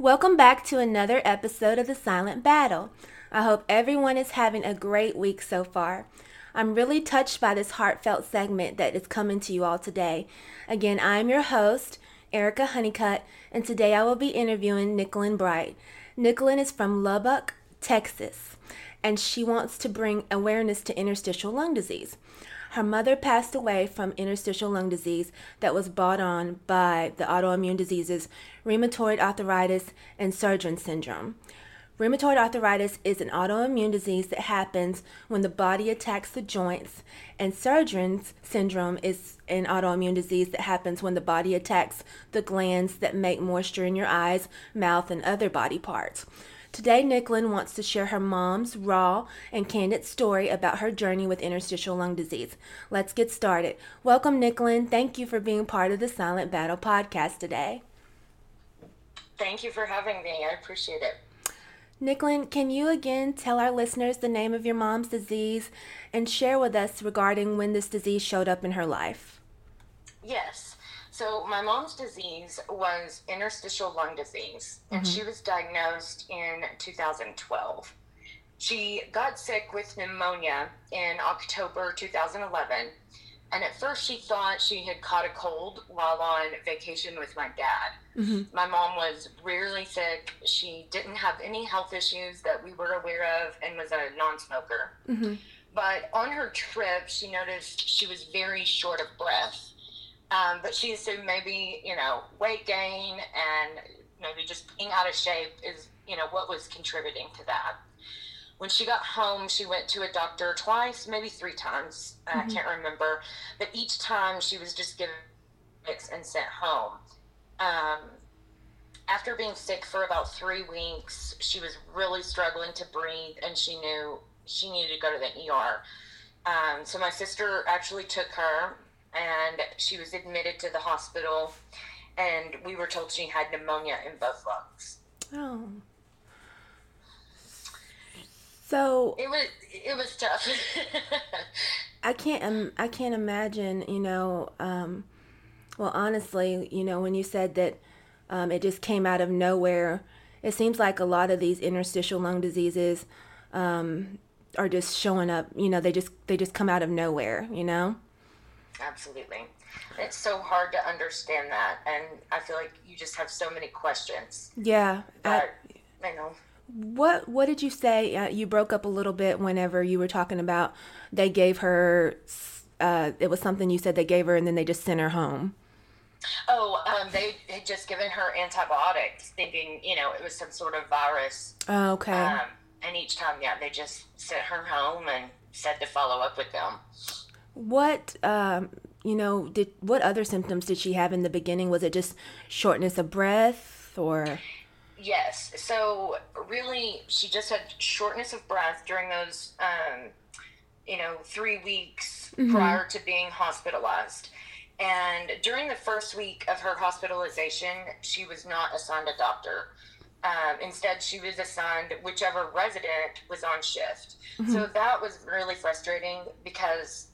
Welcome back to another episode of The Silent Battle. I hope everyone is having a great week so far. I'm really touched by this heartfelt segment that is coming to you all today. Again, I'm your host, Erica Honeycutt, and today I will be interviewing Nickelynn Bright. Nickelynn is from Lubbock, Texas, and she wants to bring awareness to interstitial lung disease. Her mother passed away from interstitial lung disease that was brought on by the autoimmune diseases rheumatoid arthritis and Sjögren's syndrome. Rheumatoid arthritis is an autoimmune disease that happens when the body attacks the joints, and Sjögren's syndrome is an autoimmune disease that happens when the body attacks the glands that make moisture in your eyes, mouth, and other body parts. Today, Nickelynn wants to share her mom's raw and candid story about her journey with interstitial lung disease. Let's get started. Welcome, Nickelynn. Thank you for being part of the Silent Battle podcast today. Thank you for having me. I appreciate it. Nickelynn, can you again tell our listeners the name of your mom's disease and share with us regarding when this disease showed up in her life? Yes. So, my mom's disease was interstitial lung disease, and mm-hmm. she was diagnosed in 2012. She got sick with pneumonia in October 2011 and at first, she thought she had caught a cold while on vacation with my dad. Mm-hmm. My mom was rarely sick. She didn't have any health issues that we were aware of and was a non smoker. Mm-hmm. But on her trip, she noticed she was very short of breath. Um, but she assumed maybe, you know, weight gain and maybe just being out of shape is, you know, what was contributing to that when she got home, she went to a doctor twice, maybe three times. Mm-hmm. I can't remember. But each time she was just given mix and sent home. Um, after being sick for about three weeks, she was really struggling to breathe, and she knew she needed to go to the ER. Um, so my sister actually took her, and she was admitted to the hospital, and we were told she had pneumonia in both lungs. Oh. So it was it was tough. I can't um, I can't imagine, you know, um, well honestly, you know, when you said that um, it just came out of nowhere, it seems like a lot of these interstitial lung diseases um, are just showing up, you know, they just they just come out of nowhere, you know? Absolutely. It's so hard to understand that and I feel like you just have so many questions. Yeah. But, I, I know what what did you say? Uh, you broke up a little bit whenever you were talking about they gave her. Uh, it was something you said they gave her, and then they just sent her home. Oh, um, they had just given her antibiotics, thinking you know it was some sort of virus. Oh, okay. Um, and each time, yeah, they just sent her home and said to follow up with them. What um, you know? Did what other symptoms did she have in the beginning? Was it just shortness of breath, or? Yes. So really, she just had shortness of breath during those, um, you know, three weeks mm-hmm. prior to being hospitalized. And during the first week of her hospitalization, she was not assigned a doctor. Um, instead, she was assigned whichever resident was on shift. Mm-hmm. So that was really frustrating because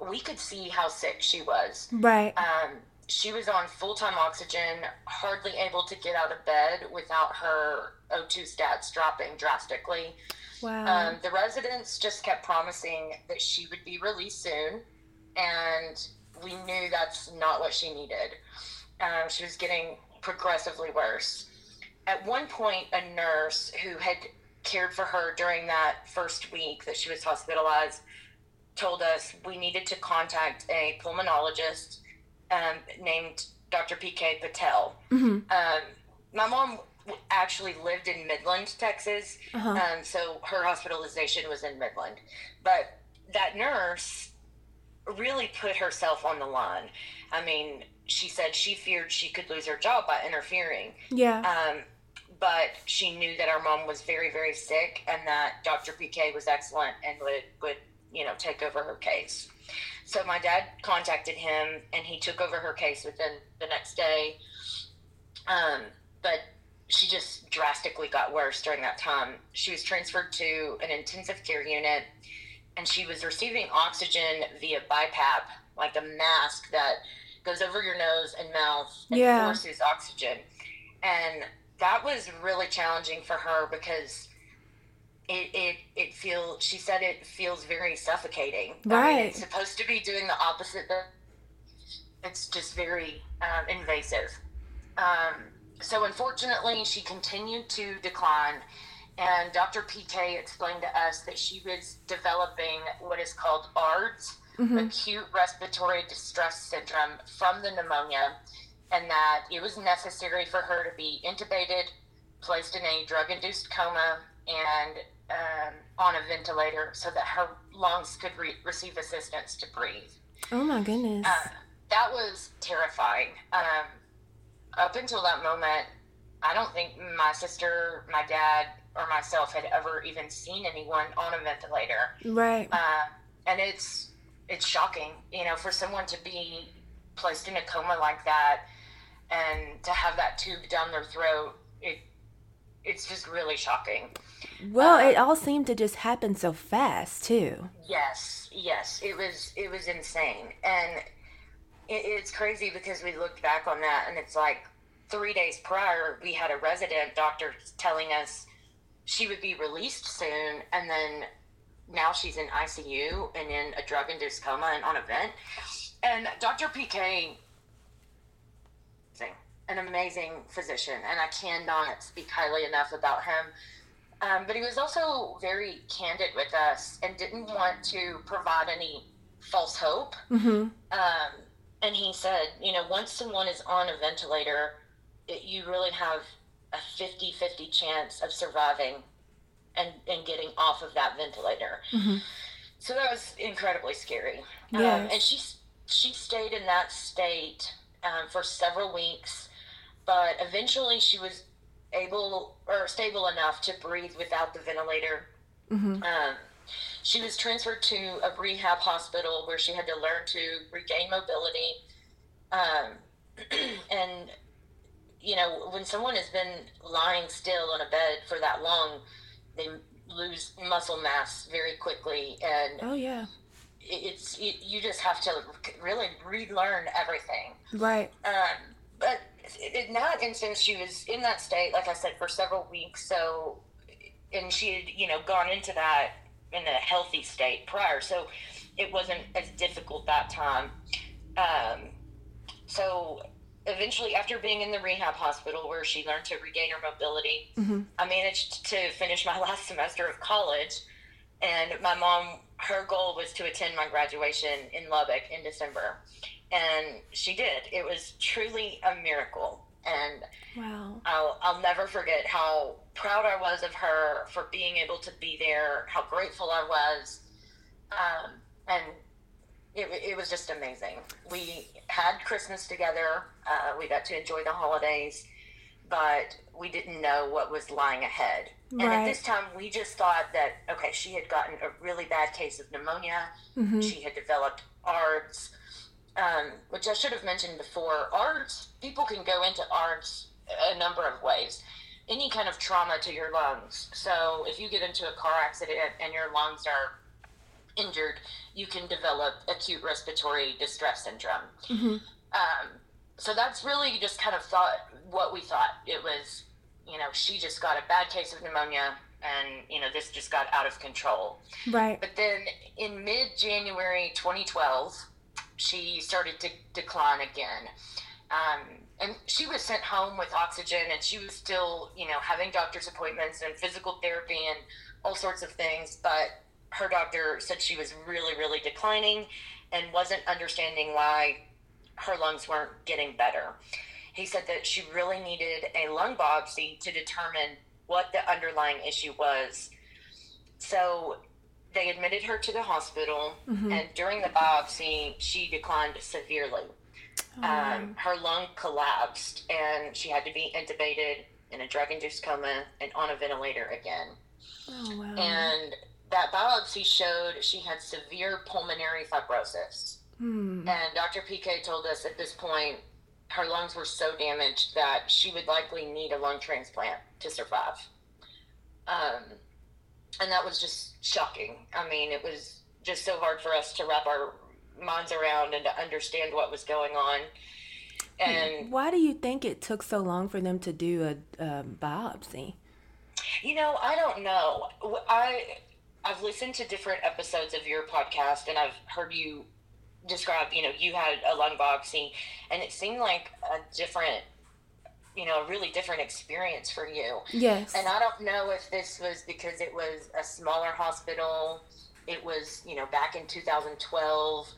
we could see how sick she was. Right. Um, she was on full time oxygen, hardly able to get out of bed without her O2 stats dropping drastically. Wow. Um, the residents just kept promising that she would be released soon, and we knew that's not what she needed. Um, she was getting progressively worse. At one point, a nurse who had cared for her during that first week that she was hospitalized told us we needed to contact a pulmonologist um, named Dr. P.K. Patel. Mm-hmm. Um, my mom actually lived in Midland, Texas, uh-huh. um, so her hospitalization was in Midland. But that nurse really put herself on the line. I mean, she said she feared she could lose her job by interfering. Yeah. Um, but she knew that our mom was very, very sick, and that Dr. PK was excellent and would would you know take over her case. So my dad contacted him, and he took over her case within the next day. Um, but she just drastically got worse during that time. She was transferred to an intensive care unit, and she was receiving oxygen via BiPAP, like a mask that goes over your nose and mouth and yeah. forces oxygen. And that was really challenging for her because it it it feels. She said it feels very suffocating. Right. I mean, it's supposed to be doing the opposite. Though. It's just very um, invasive. Um, so unfortunately, she continued to decline. And Dr. PK explained to us that she was developing what is called ARDS, mm-hmm. acute respiratory distress syndrome, from the pneumonia, and that it was necessary for her to be intubated, placed in a drug induced coma, and um, on a ventilator so that her lungs could re- receive assistance to breathe. Oh my goodness. Uh, that was terrifying. Um, up until that moment, I don't think my sister, my dad, or myself had ever even seen anyone on a ventilator. Right. Uh, and it's it's shocking, you know, for someone to be placed in a coma like that and to have that tube down their throat. It it's just really shocking. Well, um, it all seemed to just happen so fast too. Yes, yes, it was it was insane, and it, it's crazy because we looked back on that and it's like three days prior we had a resident doctor telling us she would be released soon, and then now she's in ICU and in a drug induced coma and on a vent. And Dr. PK an amazing physician, and I cannot speak highly enough about him. Um, but he was also very candid with us and didn't want to provide any false hope. Mm-hmm. Um, and he said, you know, once someone is on a ventilator, it, you really have a 50 50 chance of surviving and, and getting off of that ventilator. Mm-hmm. So that was incredibly scary. Yes. Um, and she, she stayed in that state um, for several weeks but eventually she was able or stable enough to breathe without the ventilator. Mm-hmm. Um, she was transferred to a rehab hospital where she had to learn to regain mobility. Um, and, you know, when someone has been lying still on a bed for that long, they lose muscle mass very quickly. And oh, yeah. It's it, you just have to really relearn everything. Right. Um, but in that instance, she was in that state, like I said, for several weeks. So, and she had, you know, gone into that in a healthy state prior. So it wasn't as difficult that time. Um, so eventually, after being in the rehab hospital where she learned to regain her mobility, mm-hmm. I managed to finish my last semester of college. And my mom, her goal was to attend my graduation in Lubbock in December and she did. It was truly a miracle, and wow, I'll I'll never forget how proud I was of her for being able to be there. How grateful I was, um, and it it was just amazing. We had Christmas together. Uh, we got to enjoy the holidays, but we didn't know what was lying ahead. Right. And at this time, we just thought that okay, she had gotten a really bad case of pneumonia. Mm-hmm. She had developed ARDS um, which I should have mentioned before, ARDS, people can go into ARDS a number of ways. Any kind of trauma to your lungs. So if you get into a car accident and your lungs are injured, you can develop acute respiratory distress syndrome. Mm-hmm. Um, so that's really just kind of thought what we thought. It was, you know, she just got a bad case of pneumonia and, you know, this just got out of control. Right. But then in mid January 2012, she started to decline again. Um, and she was sent home with oxygen and she was still, you know, having doctor's appointments and physical therapy and all sorts of things. But her doctor said she was really, really declining and wasn't understanding why her lungs weren't getting better. He said that she really needed a lung biopsy to determine what the underlying issue was. So they admitted her to the hospital, mm-hmm. and during the biopsy, she declined severely. Oh. Um, her lung collapsed, and she had to be intubated in a drug induced coma and on a ventilator again. Oh, wow. And that biopsy showed she had severe pulmonary fibrosis. Hmm. And Dr. PK told us at this point her lungs were so damaged that she would likely need a lung transplant to survive. Um, and that was just shocking. I mean, it was just so hard for us to wrap our minds around and to understand what was going on. And why do you think it took so long for them to do a, a biopsy? You know, I don't know. I I've listened to different episodes of your podcast, and I've heard you describe. You know, you had a lung biopsy, and it seemed like a different, you know, a really different experience for you. Yes. And I don't know if this was because it was a smaller hospital. It was, you know, back in 2012.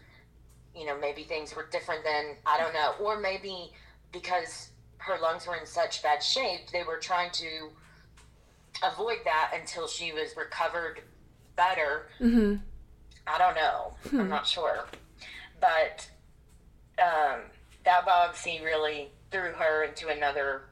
You know, maybe things were different then. I don't know, or maybe because her lungs were in such bad shape, they were trying to avoid that until she was recovered better. Mm-hmm. I don't know. I'm not sure. But um, that biopsy really threw her into another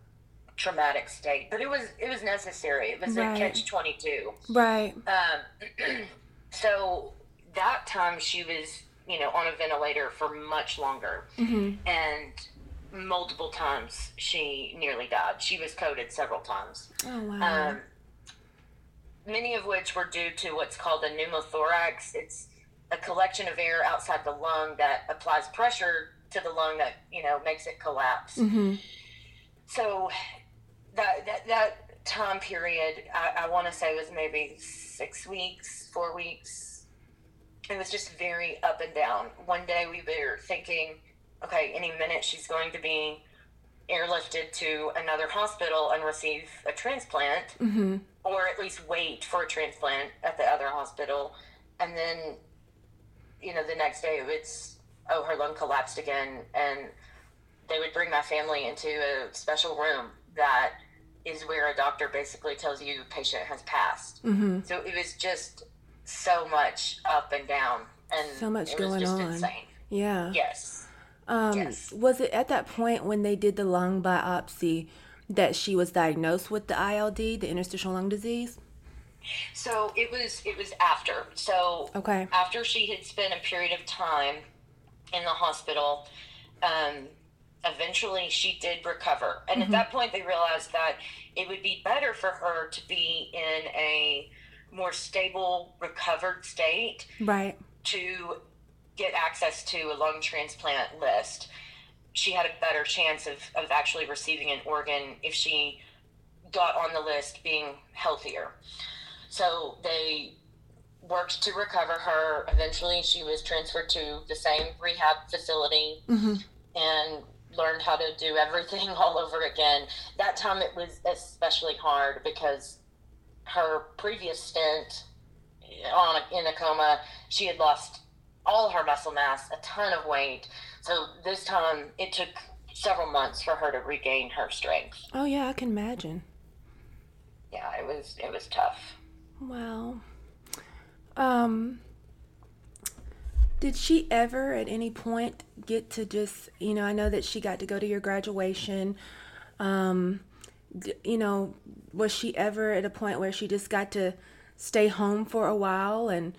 traumatic state. But it was it was necessary. It was Right. a catch twenty two. Right. Um, so that time she was, you know, on a ventilator for much longer, Mm-hmm. and multiple times she nearly died. She was coded several times. Oh wow. Um, many of which were due to what's called a pneumothorax. It's a collection of air outside the lung that applies pressure to the lung that you know makes it collapse. mm-hmm. So that that that time period, I, I want to say was maybe six weeks, four weeks. It was just very up and down. One day we were thinking, okay, any minute she's going to be airlifted to another hospital and receive a transplant Mm-hmm. or at least wait for a transplant at the other hospital. And then, you know, the next day it's, oh, her lung collapsed again. And they would bring my family into a special room that is where a doctor basically tells you patient has passed. Mm-hmm. So it was just so much up and down. And So much it was going just on. insane. Yeah. Yes. Um, Yes. Was it at that point when they did the lung biopsy that she was diagnosed with the ILD, the interstitial lung disease? So it was it was after. So Okay. after she had spent a period of time in the hospital, um, eventually she did recover. And at that point, they realized that it would be better for her to be in a more stable, recovered state Right. to get access to a lung transplant list. She had a better chance of, of actually receiving an organ if she got on the list being healthier. So they worked to recover her. Eventually, she was transferred to the same rehab facility Mm-hmm. and learned how to do everything all over again. That time it was especially hard because her previous stint on a, in a coma, she had lost all her muscle mass, a ton of weight. So this time it took several months for her to regain her strength. Oh yeah, I can imagine. Yeah, it was it was tough. Wow. Um did she ever at any point get to just, you know, I know that she got to go to your graduation. Um d- you know, was she ever at a point where she just got to stay home for a while and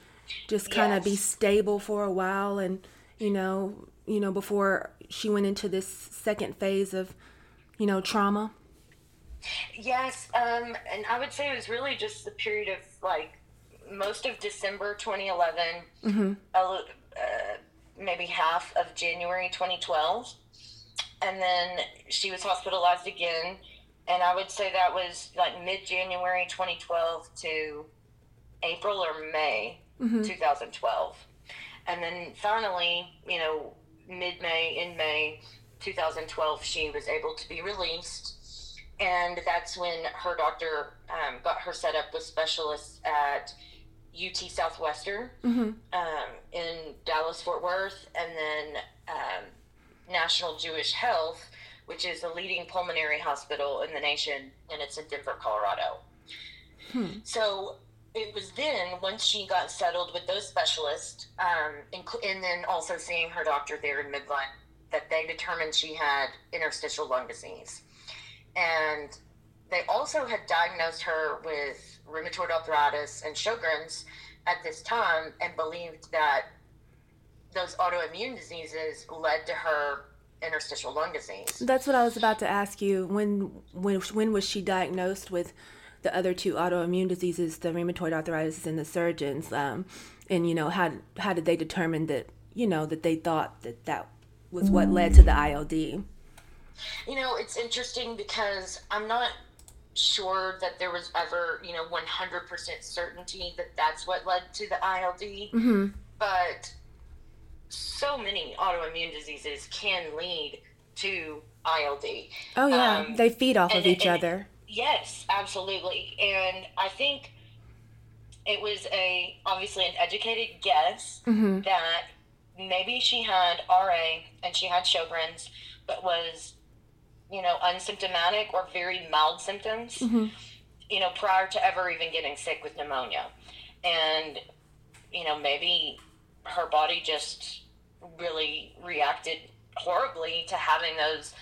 just kind of be stable for a while and, you know, you know, before she went into this second phase of, you know, trauma? Yes, um, and I would say it was really just the period of like most of December 2011, Mhm. Uh, maybe half of January 2012, and then she was hospitalized again. And I would say that was like mid January 2012 to April or May Mhm. 2012. And then finally, you know, mid May, in May 2012, she was able to be released. And that's when her doctor um, got her set up with specialists at UT Southwestern Mhm. um, in Dallas Fort Worth, and then um, National Jewish Health, which is the leading pulmonary hospital in the nation, and it's in Denver, Colorado. Hmm. So it was then, once she got settled with those specialists, um, and then also seeing her doctor there in Midland, that they determined she had interstitial lung disease. And they also had diagnosed her with rheumatoid arthritis and Sjogren's at this time and believed that those autoimmune diseases led to her interstitial lung disease. That's what I was about to ask you. When when when was she diagnosed with the other two autoimmune diseases, the rheumatoid arthritis and the Sjogren's? Um, and you know how how did they determine that you know that they thought that that was what led to the ILD? You know, it's interesting because I'm not sure that there was ever, you know, 100% certainty that that's what led to the ILD. Mm-hmm. But so many autoimmune diseases can lead to ILD. Oh yeah, Um, they feed off of each and- other. Yes, absolutely. And I think it was a obviously an educated guess Mm-hmm. that maybe she had RA and she had Sjogren's, but was, you know, unsymptomatic or very mild symptoms, Mm-hmm. you know, prior to ever even getting sick with pneumonia. And, you know, maybe her body just really reacted horribly to having those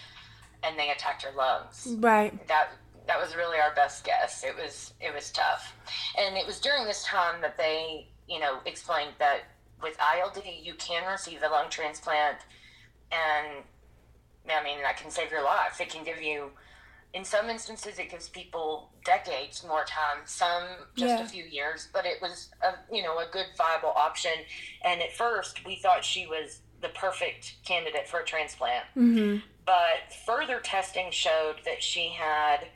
and they attacked her lungs Right. that that was really our best guess. It was it was tough, and it was during this time that they you know explained that with ILD you can receive a lung transplant, and I mean that can save your life. It can give you. In some instances, it gives people decades more time. Some just Yeah. a few years, but it was a you know a good viable option. And at first, we thought she was the perfect candidate for a transplant Mm-hmm. but further testing showed that she had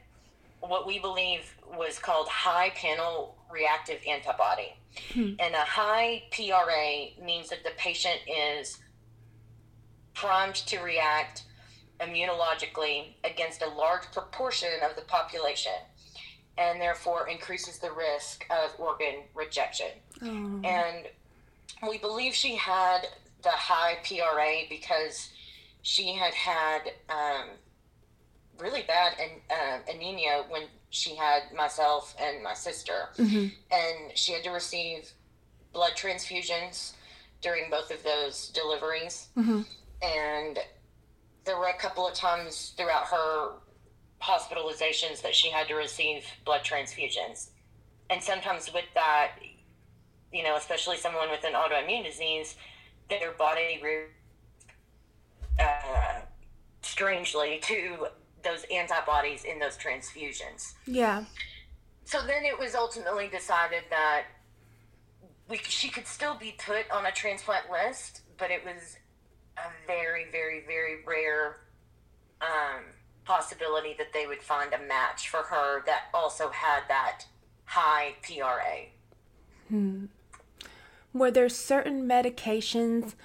what we believe was called high panel reactive antibody. Hmm. And a high PRA means that the patient is primed to react immunologically against a large proportion of the population and therefore increases the risk of organ rejection. Oh. And we believe she had the high PRA because she had had um, really bad an, uh, anemia when she had myself and my sister. Mm-hmm. And she had to receive blood transfusions during both of those deliveries. Mm-hmm. And there were a couple of times throughout her hospitalizations that she had to receive blood transfusions. And sometimes with that, you know, especially someone with an autoimmune disease, their body uh, strangely to those antibodies in those transfusions. Yeah. So then it was ultimately decided that we she could still be put on a transplant list, but it was a very, very, very rare um, possibility that they would find a match for her that also had that high PRA. Hmm. Were there certain medications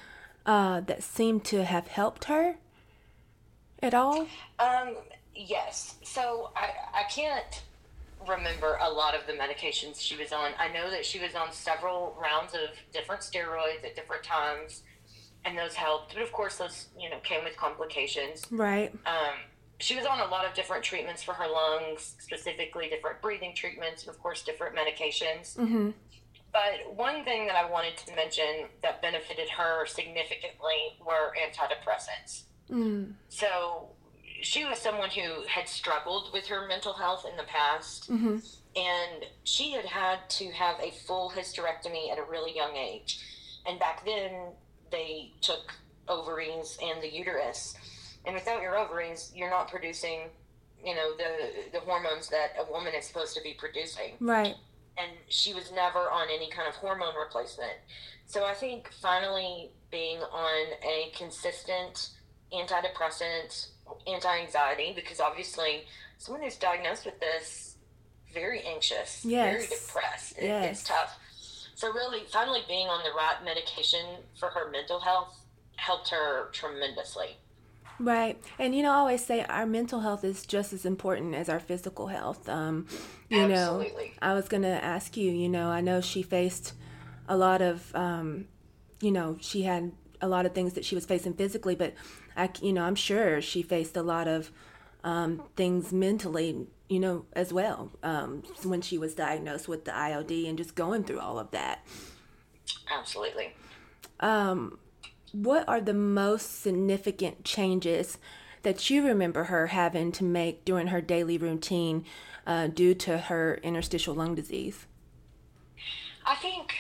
uh, that seemed to have helped her at all? Um, yes. So I, I can't remember a lot of the medications she was on. I know that she was on several rounds of different steroids at different times, and those helped. But of course, those you know came with complications. Right. Um, she was on a lot of different treatments for her lungs, specifically different breathing treatments, and of course, different medications. Mm-hmm. But one thing that I wanted to mention that benefited her significantly were antidepressants. Mm. So she was someone who had struggled with her mental health in the past, Mm-hmm. and she had had to have a full hysterectomy at a really young age. And back then, they took ovaries and the uterus. And without your ovaries, you're not producing, you know, the the hormones that a woman is supposed to be producing Right. and she was never on any kind of hormone replacement. So I think finally being on a consistent antidepressant, anti-anxiety, because obviously someone who's diagnosed with this very anxious, very Yes. depressed. It, Yes. It's tough. So really, finally being on the right medication for her mental health helped her tremendously. Right. And you know, I always say our mental health is just as important as our physical health. Um, you know, I was going to ask you, you know, I know she faced a lot of, um, you know, she had a lot of things that she was facing physically, but I, you know, I'm sure she faced a lot of um, things mentally, you know, as well um, when she was diagnosed with the ILD and just going through all of that. Absolutely. Um, what are the most significant changes that you remember her having to make during her daily routine uh, due to her interstitial lung disease? I think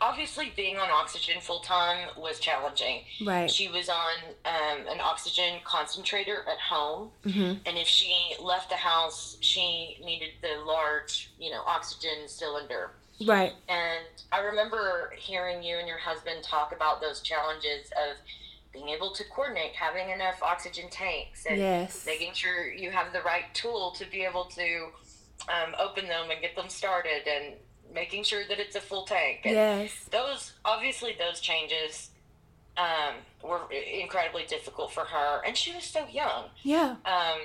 obviously being on oxygen full time was challenging. Right. She was on um, an oxygen concentrator at home, hmm and if she left the house, she needed the large, you know, oxygen cylinder. Right. And I remember hearing you and your husband talk about those challenges of being able to coordinate, having enough oxygen tanks, and yes. making sure you have the right tool to be able to um, open them and get them started, and making sure that it's a full tank. And yes. Those obviously those changes um, were incredibly difficult for her, and she was so young. Yeah. Um,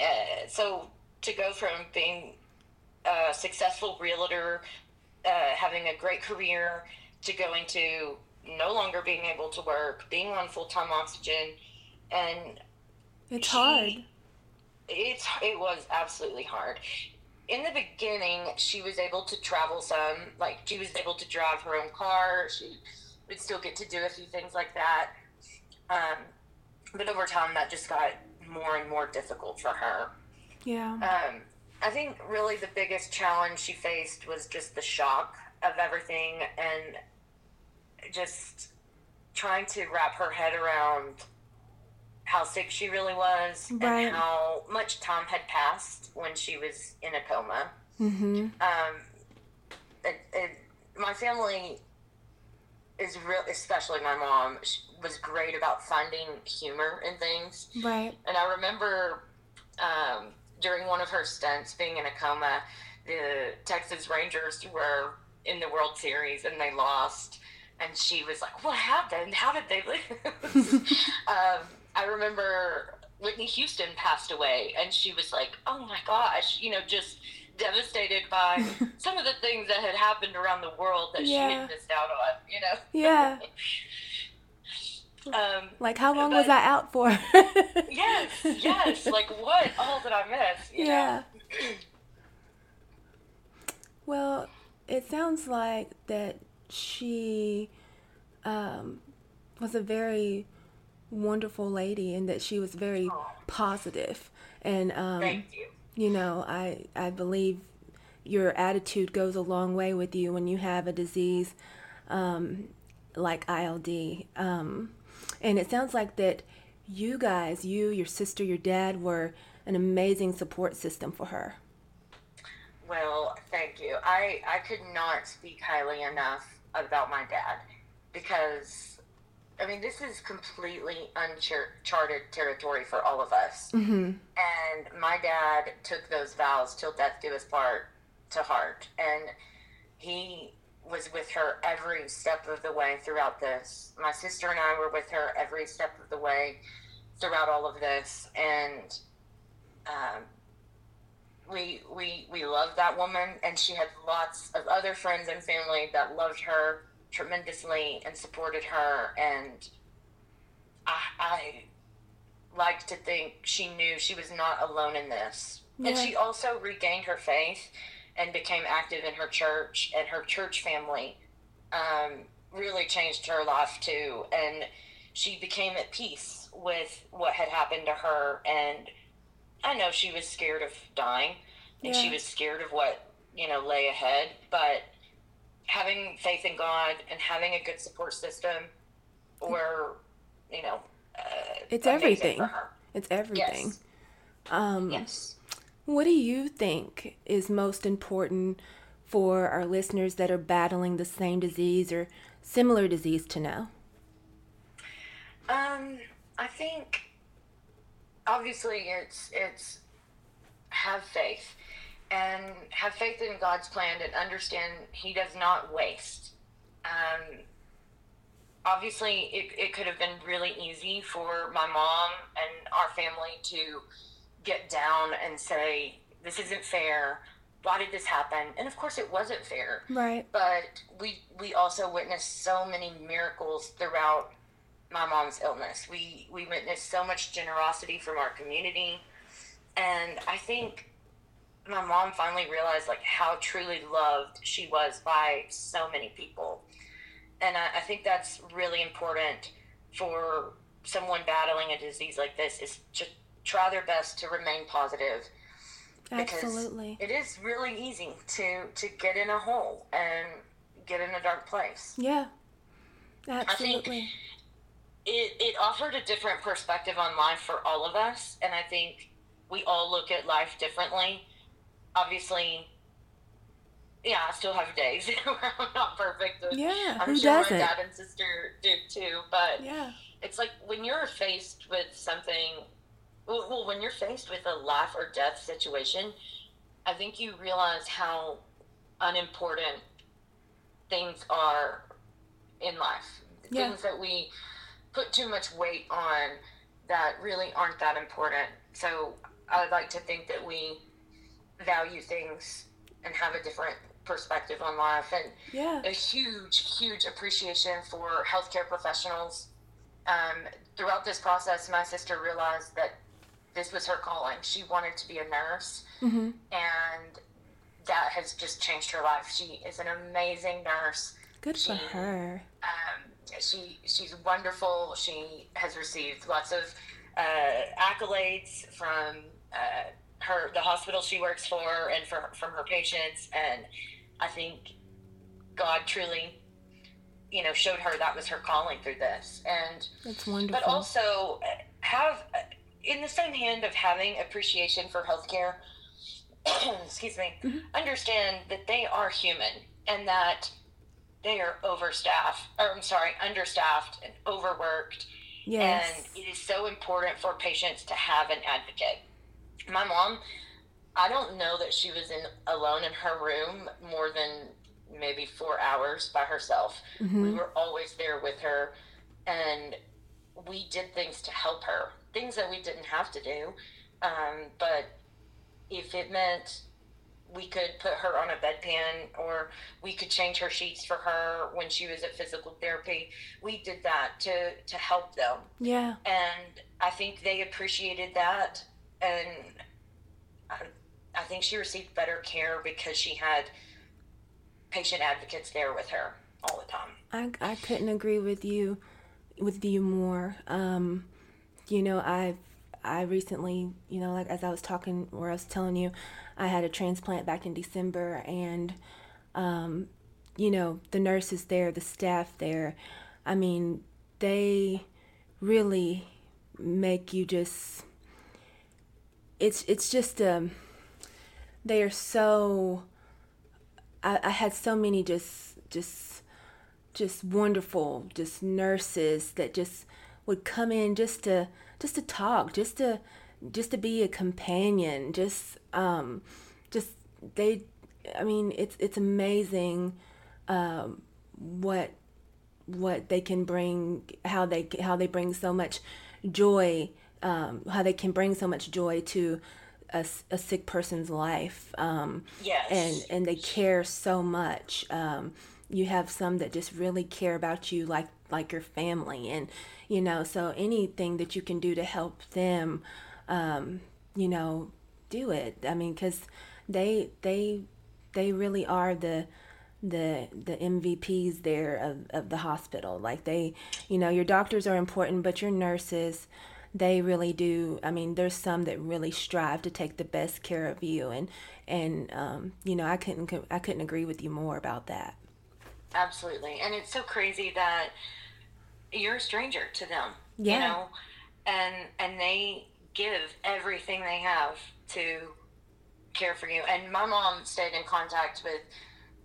uh, so to go from being a successful realtor, uh, having a great career, to going to no longer being able to work, being on full time oxygen, and It's she- hard. it's it was absolutely hard. In the beginning, she was able to travel some, like she was able to drive her own car. She would still get to do a few things like that. Um, but over time, that just got more and more difficult for her. Yeah. Um, I think really the biggest challenge she faced was just the shock of everything and just trying to wrap her head around how sick she really was Right. and how much time had passed when she was in a coma. Mm-hmm. Um, it, it, my family is real, especially my mom, was great about finding humor in things. Right. And I remember um, during one of her stunts being in a coma, the Texas Rangers were in the World Series and they lost. And she was like, What happened? How did they lose? I remember Whitney Houston passed away and she was like, Oh my gosh, you know, just devastated by some of the things that had happened around the world that she had missed out on, you know? Yeah. Um, Like how long was But- I out for? yes, yes. Like, what all did I miss? You yeah. Know? Well, it sounds like that she um, was a very wonderful lady and that she was very Aw. positive. And um, Thank you. you know, I I believe your attitude goes a long way with you when you have a disease um, like ILD. Um, and it sounds like that you guys, you, your sister, your dad, were an amazing support system for her. Well, thank you. I, I could not speak highly enough about my dad because, I mean, this is completely uncharted territory for all of us. Mm-hmm. And my dad took those vows till death do us part to heart. And he was with her every step of the way throughout this. My sister and I were with her every step of the way throughout all of this. And um, we, we, we loved that woman. And she had lots of other friends and family that loved her tremendously and supported her. And I, I like to think she knew she was not alone in this. And she also regained her faith and became active in her church, and her church family um, really changed her life too. And she became at peace with what had happened to her. And I know she was scared of dying, and she was scared of what, you know, lay ahead. But having faith in God and having a good support system or you know, uh, It's everything. It's everything. Yes. Um, Yes. What do you think is most important for our listeners that are battling the same disease or similar disease to know? Um, I think obviously it's it's have faith and have faith in God's plan and understand He does not waste. Um, obviously, it, it could have been really easy for my mom and our family to get down and say, This isn't fair. Why did this happen? And of course, it wasn't fair Right. but we we also witnessed so many miracles throughout my mom's illness. We we witnessed so much generosity from our community, and I think my mom finally realized like how truly loved she was by so many people, and I, I think that's really important for someone battling a disease like this is to try their best to remain positive because Absolutely. it is really easy to to get in a hole and get in a dark place. Yeah. Absolutely. It it offered a different perspective on life for all of us, and I think we all look at life differently. Obviously, yeah, I still have days where I'm not perfect. Yeah, I'm who sure doesn't? my dad and sister do too. But Yeah. it's like when you're faced with something, well, well, when you're faced with a life or death situation, I think you realize how unimportant things are in life. Yeah. Things that we put too much weight on that really aren't that important. So I would like to think that we value things and have a different perspective on life and Yeah. a huge, huge appreciation for healthcare professionals. Um, throughout this process, my sister realized that this was her calling. She wanted to be a nurse, Mm-hmm. and that has just changed her life. She is an amazing nurse. Good for her. Um, she she's wonderful. She has received lots of uh, accolades from uh, her the hospital she works for and for, from her patients. And I think God truly, you know, showed her that was her calling through this. And That's wonderful. but also uh, have uh, in the same hand of having appreciation for healthcare excuse me Mhm. understand that they are human and that they are overstaffed or i'm sorry understaffed and overworked yes. and it is so important for patients to have an advocate my mom i don't know that she was in alone in her room more than maybe four hours by herself we Mhm. were always there with her and we did things to help her things that we didn't have to do um, but if it meant we could put her on a bedpan or we could change her sheets for her when she was at physical therapy we did that to to help them Yeah. and i think they appreciated that and I, I think she received better care because she had patient advocates there with her all the time I, I couldn't agree with you with you more. Um, you know, I've I recently, you know, like as I was talking or I was telling you, I had a transplant back in December and um, you know, the nurses there, the staff there, I mean, they really make you just it's it's just um they are so I, I had so many just just just wonderful just nurses that just would come in just to just to talk just to just to be a companion just um just they i mean it's it's amazing um what what they can bring how they how they bring so much joy um how they can bring so much joy to a sick person's life um yes. and and they care so much. Um you have some that just really care about you like like your family and you know so anything that you can do to help them um you know do it. I mean cuz they they they really are the the the MVPs there of, of the hospital. Like they you know your doctors are important but your nurses they really do i mean there's some that really strive to take the best care of you and and um, you know i couldn't i couldn't agree with you more about that. Absolutely. And it's so crazy that you're a stranger to them Yeah. you know? And and they give everything they have to care for you. And my mom stayed in contact with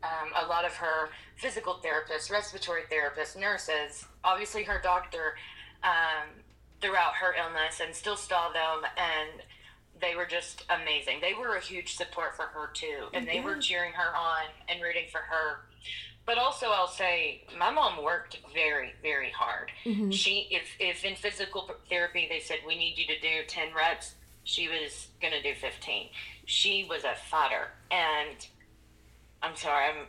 um, a lot of her physical therapists respiratory therapists nurses obviously her doctor um, throughout her illness and still saw them and they were just amazing they were a huge support for her too and they were cheering her on and rooting for her but also I'll say my mom worked very, very hard. Mhm. She if if in physical therapy they said we need you to do ten reps, she was gonna do fifteen. She was a fighter and I'm sorry, I'm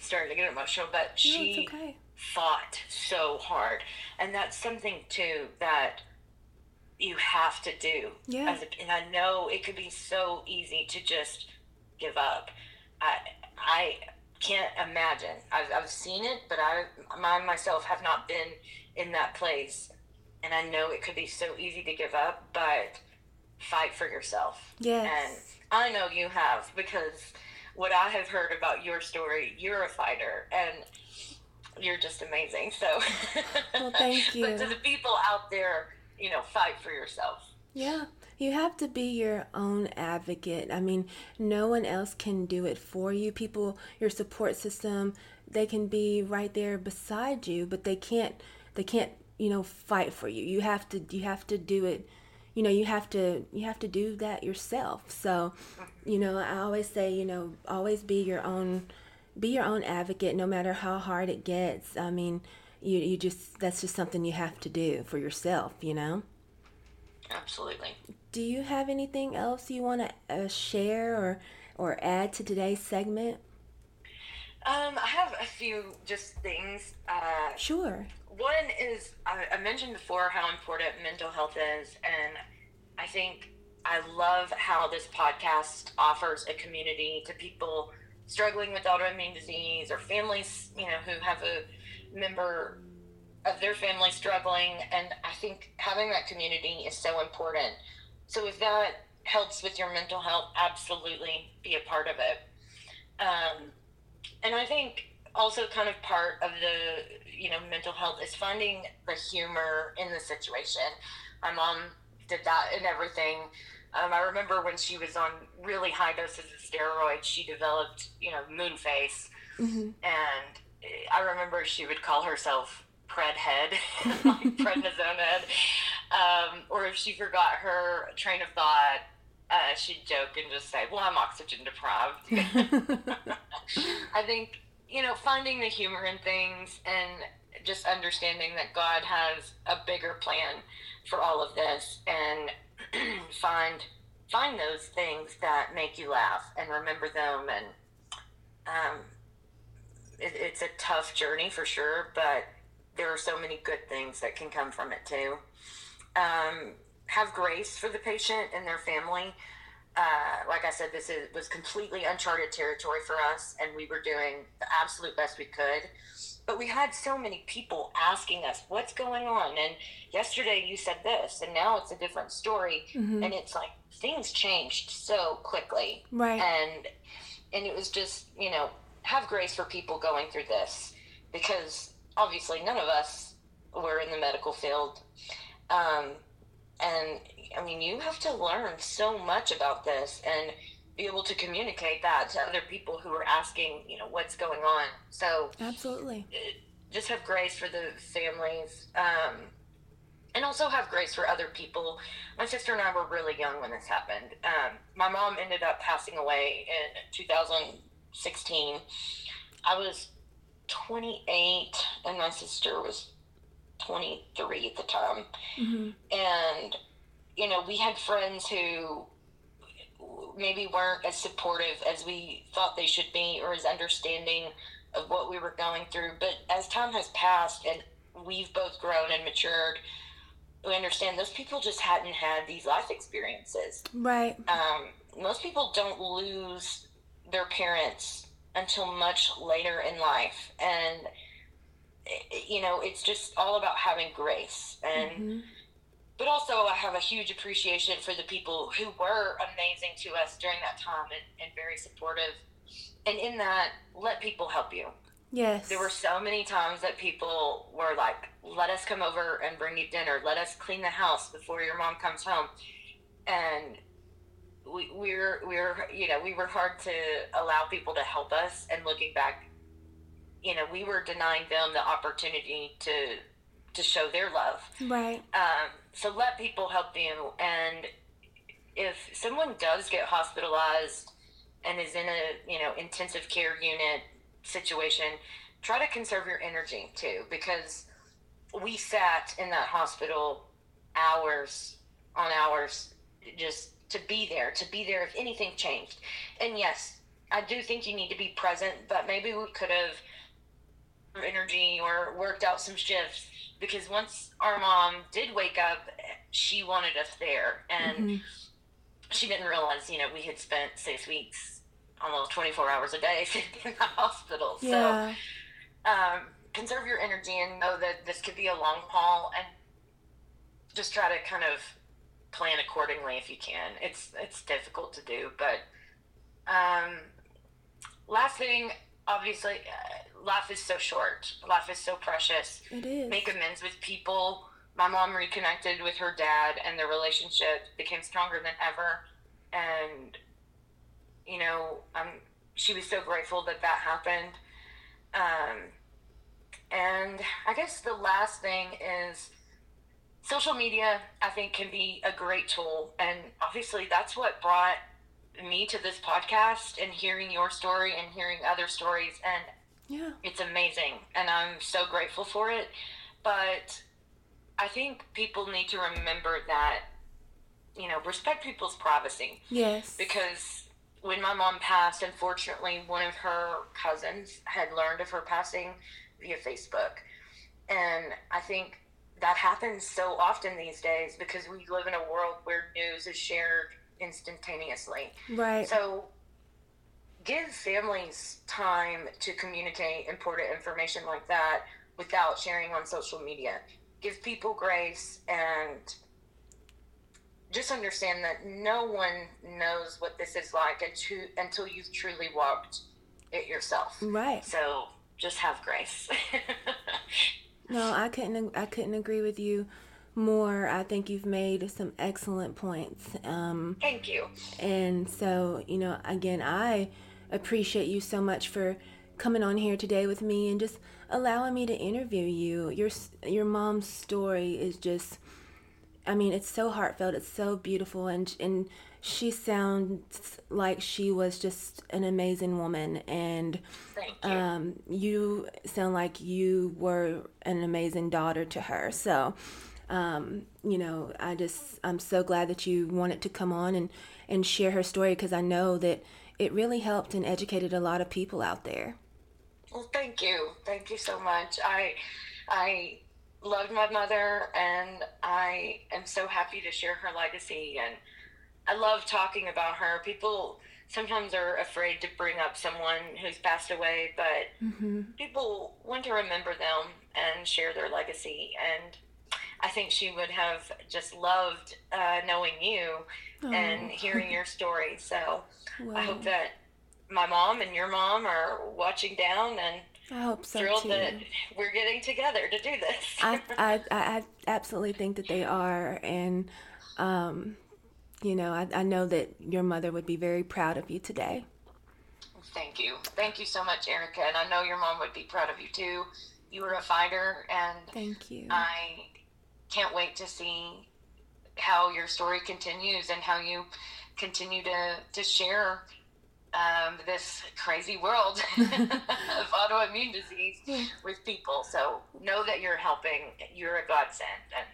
starting to get emotional, but no she okay fought so hard. And that's something too that you have to do. Yeah. As a, and I know it could be so easy to just give up. I I can't imagine. I've I've seen it, but I I myself have not been in that place. And I know it could be so easy to give up, but fight for yourself. yes And I know you have because what I have heard about your story, you're a fighter and you're just amazing. So, Well, thank you. But to the people out there, you know, fight for yourself. Yeah, you have to be your own advocate. I mean, no one else can do it for you. People, your support system, they can be right there beside you, but they can't. They can't. you know fight for you you have to you have to do it you know you have to you have to do that yourself so you know i always say you know always be your own be your own advocate no matter how hard it gets i mean you you just that's just something you have to do for yourself you know absolutely do you have anything else you want to uh, share or or add to today's segment um, I have a few just things. Uh, sure. One is I, I mentioned before how important mental health is, and I think I love how this podcast offers a community to people struggling with autoimmune disease or families, you know, who have a member of their family struggling. And I think having that community is so important. So if that helps with your mental health, absolutely be a part of it. Um, and I think also kind of part of the you know mental health is finding the humor in the situation. My mom did that and everything. Um, I remember when she was on really high doses of steroids, she developed you know moon face, mm-hmm. and I remember she would call herself Pred Head, like prednisone head, um, or if she forgot her train of thought, uh, she'd joke and just say, "Well, I'm oxygen deprived." I think you know finding the humor in things and just understanding that God has a bigger plan for all of this, and find find those things that make you laugh and remember them. And um, it, it's a tough journey for sure, but there are so many good things that can come from it too. Um, have grace for the patient and their family. Uh, like I said, this is, was completely uncharted territory for us, and we were doing the absolute best we could. But we had so many people asking us, "What's going on?" And yesterday you said this, and now it's a different story. Mm-hmm. And it's like things changed so quickly, right? And and it was just you know have grace for people going through this because obviously none of us were in the medical field. Um, and I mean, you have to learn so much about this and be able to communicate that to other people who are asking, you know, what's going on. So, absolutely, uh, just have grace for the families, um, and also have grace for other people. My sister and I were really young when this happened. Um, my mom ended up passing away in 2016. I was 28, and my sister was 23 at the time. Mm-hmm. And, you know, we had friends who maybe weren't as supportive as we thought they should be or as understanding of what we were going through. But as time has passed and we've both grown and matured, we understand those people just hadn't had these life experiences. Right. Um, most people don't lose their parents until much later in life. And you know, it's just all about having grace and. Mm-hmm. But also, I have a huge appreciation for the people who were amazing to us during that time and, and very supportive. And in that, let people help you. Yes. There were so many times that people were like, let us come over and bring you dinner. Let us clean the house before your mom comes home. And we, we're, we're, you know, we were hard to allow people to help us. And looking back, you know, we were denying them the opportunity to to show their love. Right. Um, so let people help you. And if someone does get hospitalized and is in a you know intensive care unit situation, try to conserve your energy too, because we sat in that hospital hours on hours just to be there, to be there if anything changed. And yes, I do think you need to be present, but maybe we could have energy or worked out some shifts because once our mom did wake up, she wanted us there, and mm-hmm. she didn't realize, you know, we had spent six weeks, almost twenty four hours a day in the hospital. Yeah. So, um, conserve your energy and know that this could be a long haul, and just try to kind of plan accordingly if you can. It's it's difficult to do, but um, last thing, obviously. Uh, life is so short. Life is so precious. It is. Make amends with people. My mom reconnected with her dad, and their relationship became stronger than ever. And you know, um, she was so grateful that that happened. Um, And I guess the last thing is social media, I think, can be a great tool. And obviously, that's what brought me to this podcast and hearing your story and hearing other stories. And yeah, it's amazing. And I'm so grateful for it. But I think people need to remember that, you know, respect people's privacy. Yes. Because when my mom passed, unfortunately, one of her cousins had learned of her passing via Facebook. And I think that happens so often these days because we live in a world where news is shared instantaneously. Right. So give families time to communicate important information like that without sharing on social media. Give people grace and just understand that no one knows what this is like until, until you've truly walked it yourself. Right. So just have grace. no, I couldn't. I couldn't agree with you more. I think you've made some excellent points. Um, Thank you. And so, you know, again, I appreciate you so much for coming on here today with me and just allowing me to interview you. Your your mom's story is just I mean, it's so heartfelt. It's so beautiful and and she sounds like she was just an amazing woman and you. Um, you sound like you were an amazing daughter to her. So, um, you know, I just I'm so glad that you wanted to come on and and share her story because I know that it really helped and educated a lot of people out there. Well, thank you, thank you so much. I I loved my mother, and I am so happy to share her legacy. And I love talking about her. People sometimes are afraid to bring up someone who's passed away, but mm-hmm. people want to remember them and share their legacy. And I think she would have just loved uh, knowing you oh. and hearing your story. So I hope that my mom and your mom are watching down and I hope so thrilled too. that we're getting together to do this. I, I, I absolutely think that they are, and um, you know, I, I know that your mother would be very proud of you today. Thank you, thank you so much, Erica, and I know your mom would be proud of you too. You were a fighter, and thank you. I can't wait to see how your story continues and how you continue to to share um, this crazy world of autoimmune disease with people. So know that you're helping. You're a godsend, and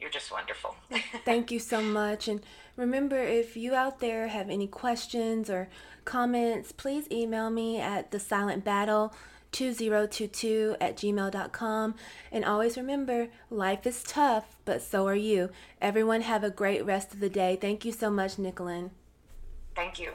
you're just wonderful. Thank you so much. And remember, if you out there have any questions or comments, please email me at the silent battle. 2022 at gmail.com. And always remember, life is tough, but so are you. Everyone have a great rest of the day. Thank you so much, Nickelynn. Thank you.